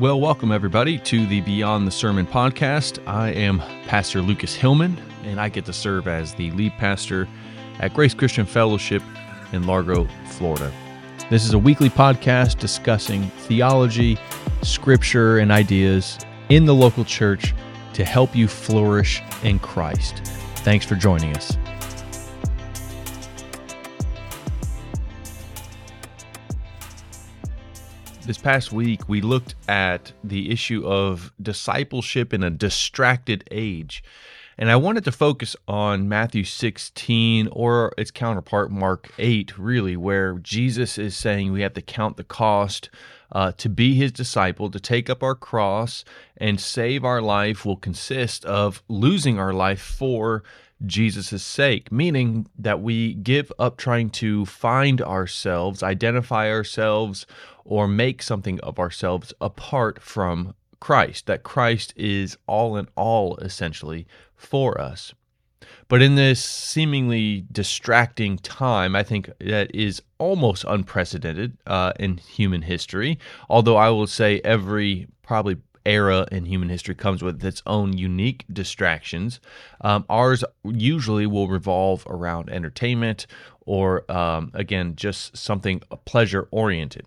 Well, welcome everybody to the Beyond the Sermon podcast. I am Pastor Lucas Hillman, and I get to serve as the lead pastor at Grace Christian Fellowship in Largo, Florida. This is a weekly podcast discussing theology, scripture, and ideas in the local church to help you flourish in Christ. Thanks for joining us. This past week, we looked at the issue of discipleship in a distracted age. And I wanted to focus on Matthew 16 or its counterpart, Mark 8, really, where Jesus is saying we have to count the cost uh, to be his disciple, to take up our cross and save our life will consist of losing our life for Jesus' sake, meaning that we give up trying to find ourselves, identify ourselves, or make something of ourselves apart from Christ, that Christ is all in all, essentially, for us. But in this seemingly distracting time, I think that is almost unprecedented uh, in human history. Although I will say every probably era in human history comes with its own unique distractions. Um, ours usually will revolve around entertainment or, um, again, just something pleasure oriented.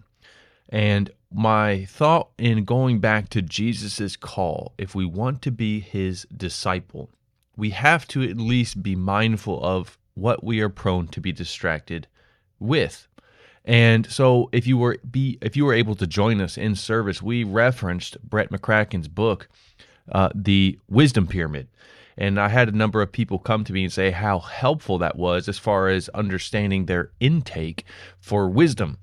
And my thought in going back to Jesus' call, if we want to be his disciple, we have to at least be mindful of what we are prone to be distracted with. And so if you were be if you were able to join us in service, we referenced Brett McCracken's book, uh, The Wisdom Pyramid. And I had a number of people come to me and say how helpful that was as far as understanding their intake for wisdom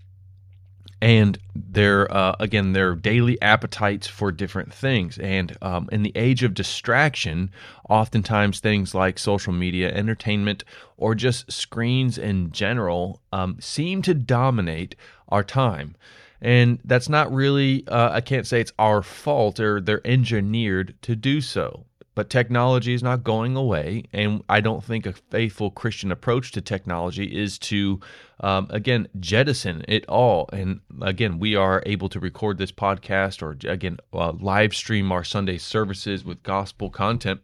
and their uh, again their daily appetites for different things. And um, in the age of distraction oftentimes things like social media entertainment or just screens in general um, seem to dominate our time. And that's not really uh, i can't say it's our fault or they're engineered to do so but technology is not going away. And I don't think a faithful Christian approach to technology is to, um, again, jettison it all. And again, we are able to record this podcast or, again, uh, live stream our Sunday services with gospel content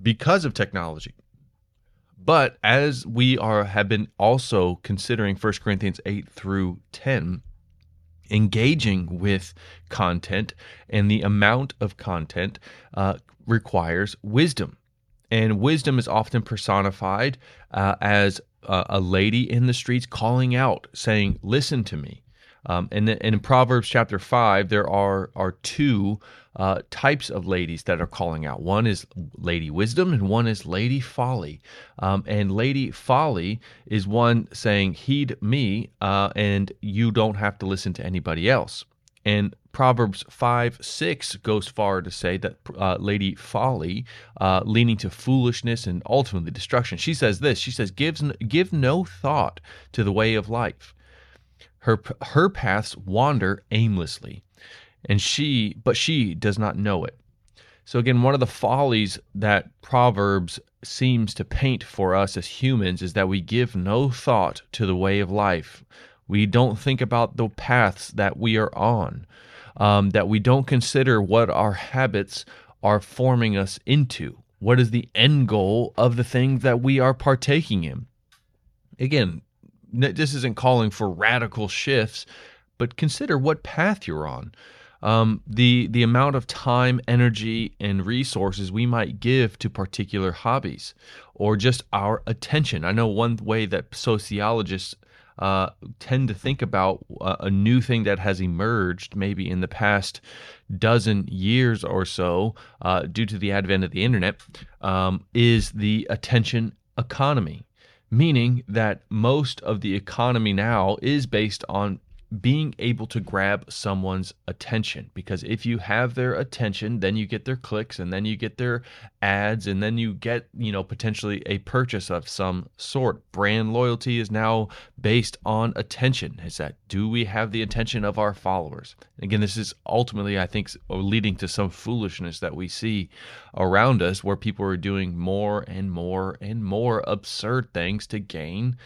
because of technology. But as we are have been also considering 1 Corinthians 8 through 10, engaging with content and the amount of content uh, requires wisdom. And wisdom is often personified uh, as uh, a lady in the streets calling out, saying, Listen to me. Um, and, and, in Proverbs chapter 5, there are, are two uh, types of ladies that are calling out. One is Lady Wisdom, and one is Lady Folly. Um, and Lady Folly is one saying, Heed me, uh, and you don't have to listen to anybody else. And Proverbs 5 6 goes far to say that uh, Lady Folly, uh, leaning to foolishness and ultimately destruction, she says this She says, Gives, Give no thought to the way of life. Her, her paths wander aimlessly, and she, but she does not know it. So, again, one of the follies that Proverbs seems to paint for us as humans is that we give no thought to the way of life. We don't think about the paths that we are on, um, that we don't consider what our habits are forming us into. What is the end goal of the things that we are partaking in? Again, this isn't calling for radical shifts, but consider what path you're on. Um, the the amount of time, energy, and resources we might give to particular hobbies, or just our attention. I know one way that sociologists uh, tend to think about uh, a new thing that has emerged maybe in the past dozen years or so uh, due to the advent of the internet um, is the attention economy. Meaning that most of the economy now is based on being able to grab someone's attention. Because if you have their attention then you get their clicks and then you get their ads and then you get you know potentially a purchase of some sort. Brand loyalty is now based on attention. Is that do we have the attention of our followers? Again this is ultimately i think leading to some foolishness that we see around us where people are doing more and more and more absurd things to gain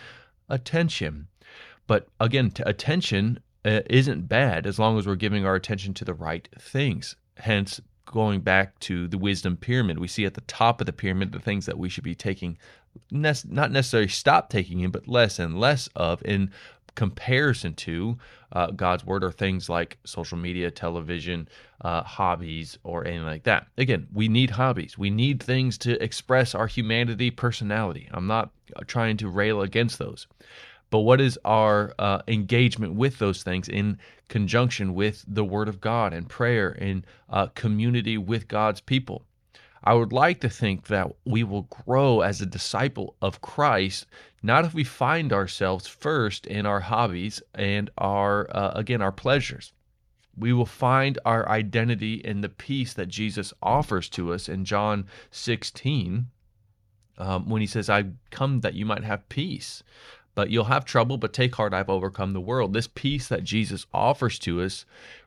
attention but again, attention uh, isn't bad as long as we're giving our attention to the right things. Hence, going back to the wisdom pyramid, we see at the top of the pyramid the things that we should be taking, not necessarily stop taking in, but less and less of in comparison to uh, God's word are things like social media, television, uh, hobbies, or anything like that. Again, we need hobbies. We need things to express our humanity, personality. I'm not uh, trying to rail against those. But what is our uh, engagement with those things in conjunction with the Word of God and prayer and uh, community with God's people? I would like to think that we will grow as a disciple of Christ, not if we find ourselves first in our hobbies and our, uh, again, our pleasures. We will find our identity in the peace that Jesus offers to us in John 16 um, when he says, I come that you might have peace. But you'll have trouble, but take heart, I've overcome the world. This peace that Jesus offers to us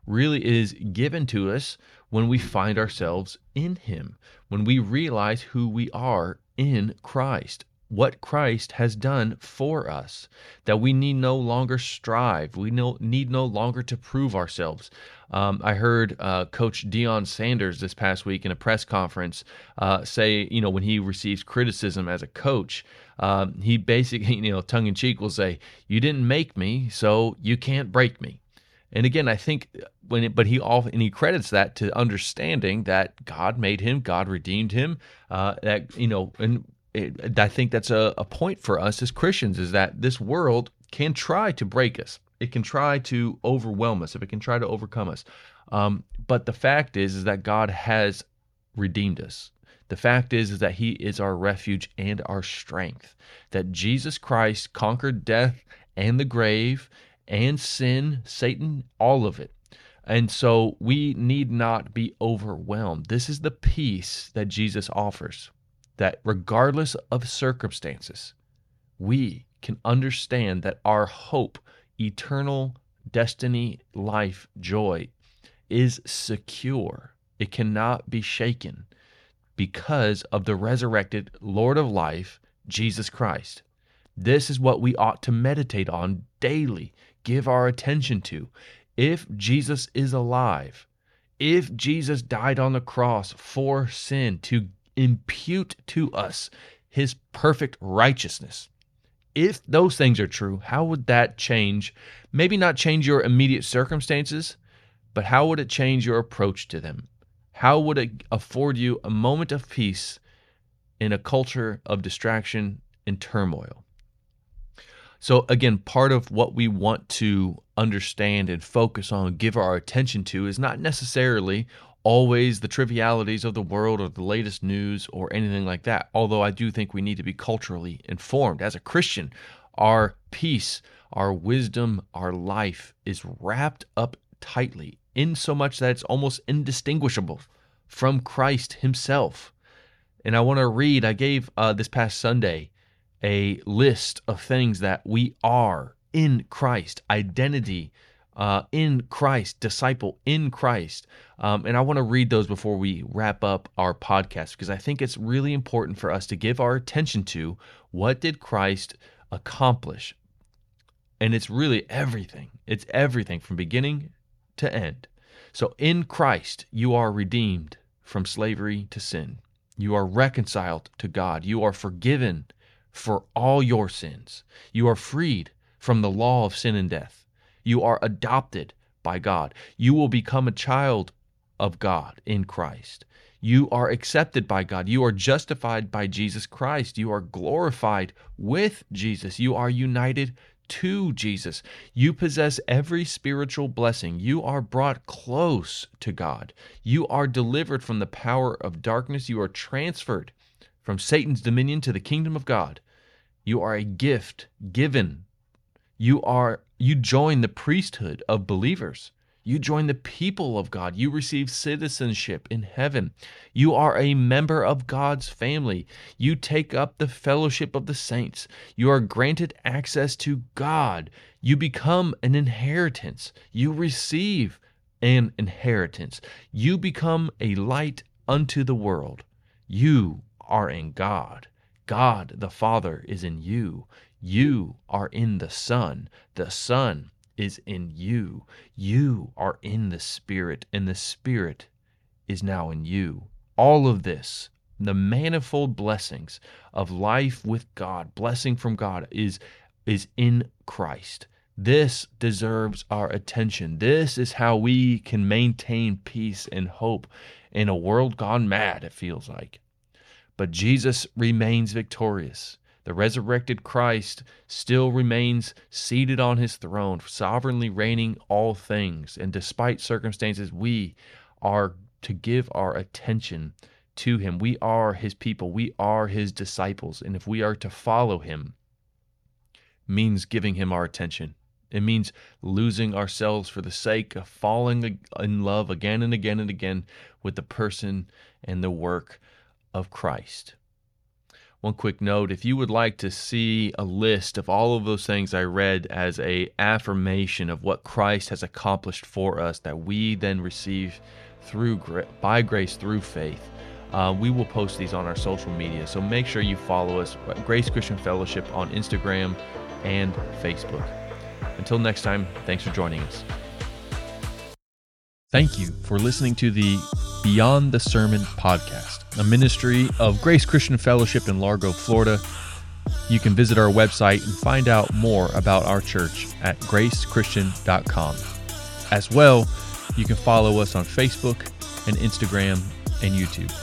really is given to us when we find ourselves in Him, when we realize who we are in Christ what Christ has done for us, that we need no longer strive. We no, need no longer to prove ourselves. Um, I heard uh, Coach Deion Sanders this past week in a press conference uh, say, you know, when he receives criticism as a coach, um, he basically, you know, tongue in cheek will say, "You didn't make me, so you can't break me." And again, I think when it, but he often and he credits that to understanding that God made him, God redeemed him. Uh, that you know, and it, I think that's a, a point for us as Christians is that this world can try to break us. It can try to overwhelm us. If it can try to overcome us, um, but the fact is, is that God has redeemed us. The fact is, is that He is our refuge and our strength. That Jesus Christ conquered death and the grave and sin, Satan, all of it. And so we need not be overwhelmed. This is the peace that Jesus offers that regardless of circumstances, we can understand that our hope, eternal destiny, life, joy is secure. It cannot be shaken because of the resurrected Lord of life, Jesus Christ. This is what we ought to meditate on daily, give our attention to. If Jesus is alive, if Jesus died on the cross for sin to impute to us his perfect righteousness. If those things are true, how would that change? Maybe not change your immediate circumstances, but how would it change your approach to them? How would it afford you a moment of peace in a culture of distraction and turmoil? So, again, part of what we want to understand and focus on, give our attention to, is not necessarily always the trivialities of the world or the latest news or anything like that. Although I do think we need to be culturally informed. As a Christian, our peace, our wisdom, our life is wrapped up tightly in so much that it's almost indistinguishable from Christ Himself. And I want to read, I gave uh, this past Sunday a list of things that we are in Christ, identity, uh, in Christ, disciple in Christ. Um, and I want to read those before we wrap up our podcast because I think it's really important for us to give our attention to what did Christ accomplish. And it's really everything. It's everything from beginning to end. So in Christ, you are redeemed from slavery to sin. You are reconciled to God. You are forgiven for all your sins. You are freed from the law of sin and death. You are adopted by God. You will become a child of God in Christ. You are accepted by God. You are justified by Jesus Christ. You are glorified with Jesus. You are united to Jesus. You possess every spiritual blessing. You are brought close to God. You are delivered from the power of darkness. You are transferred from Satan's dominion to the kingdom of God. You are a gift given. You are you join the priesthood of believers. You join the people of God. You receive citizenship in heaven. You are a member of God's family. You take up the fellowship of the saints. You are granted access to God. You become an inheritance. You receive an inheritance. You become a light unto the world. You are in God. God the Father is in you. You are in the Son. The Son is in you. You are in the Spirit, and the Spirit is now in you. All of this, the manifold blessings of life with God, blessing from God, is, is in Christ. This deserves our attention. This is how we can maintain peace and hope in a world gone mad, it feels like. But Jesus remains victorious. The resurrected Christ still remains seated on his throne, sovereignly reigning all things. And despite circumstances, we are to give our attention to him. We are his people, we are his disciples. And if we are to follow him, means giving him our attention. It means losing ourselves for the sake of falling in love again and again and again with the person and the work of Christ. One quick note, if you would like to see a list of all of those things I read as a affirmation of what Christ has accomplished for us that we then receive through by grace through faith, uh, we will post these on our social media. So make sure you follow us Grace Christian Fellowship on Instagram and Facebook. Until next time, thanks for joining us. Thank you for listening to the Beyond the Sermon podcast, a ministry of Grace Christian Fellowship in Largo, Florida. You can visit our website and find out more about our church at gracechristian.com. As well, you can follow us on Facebook and Instagram and YouTube.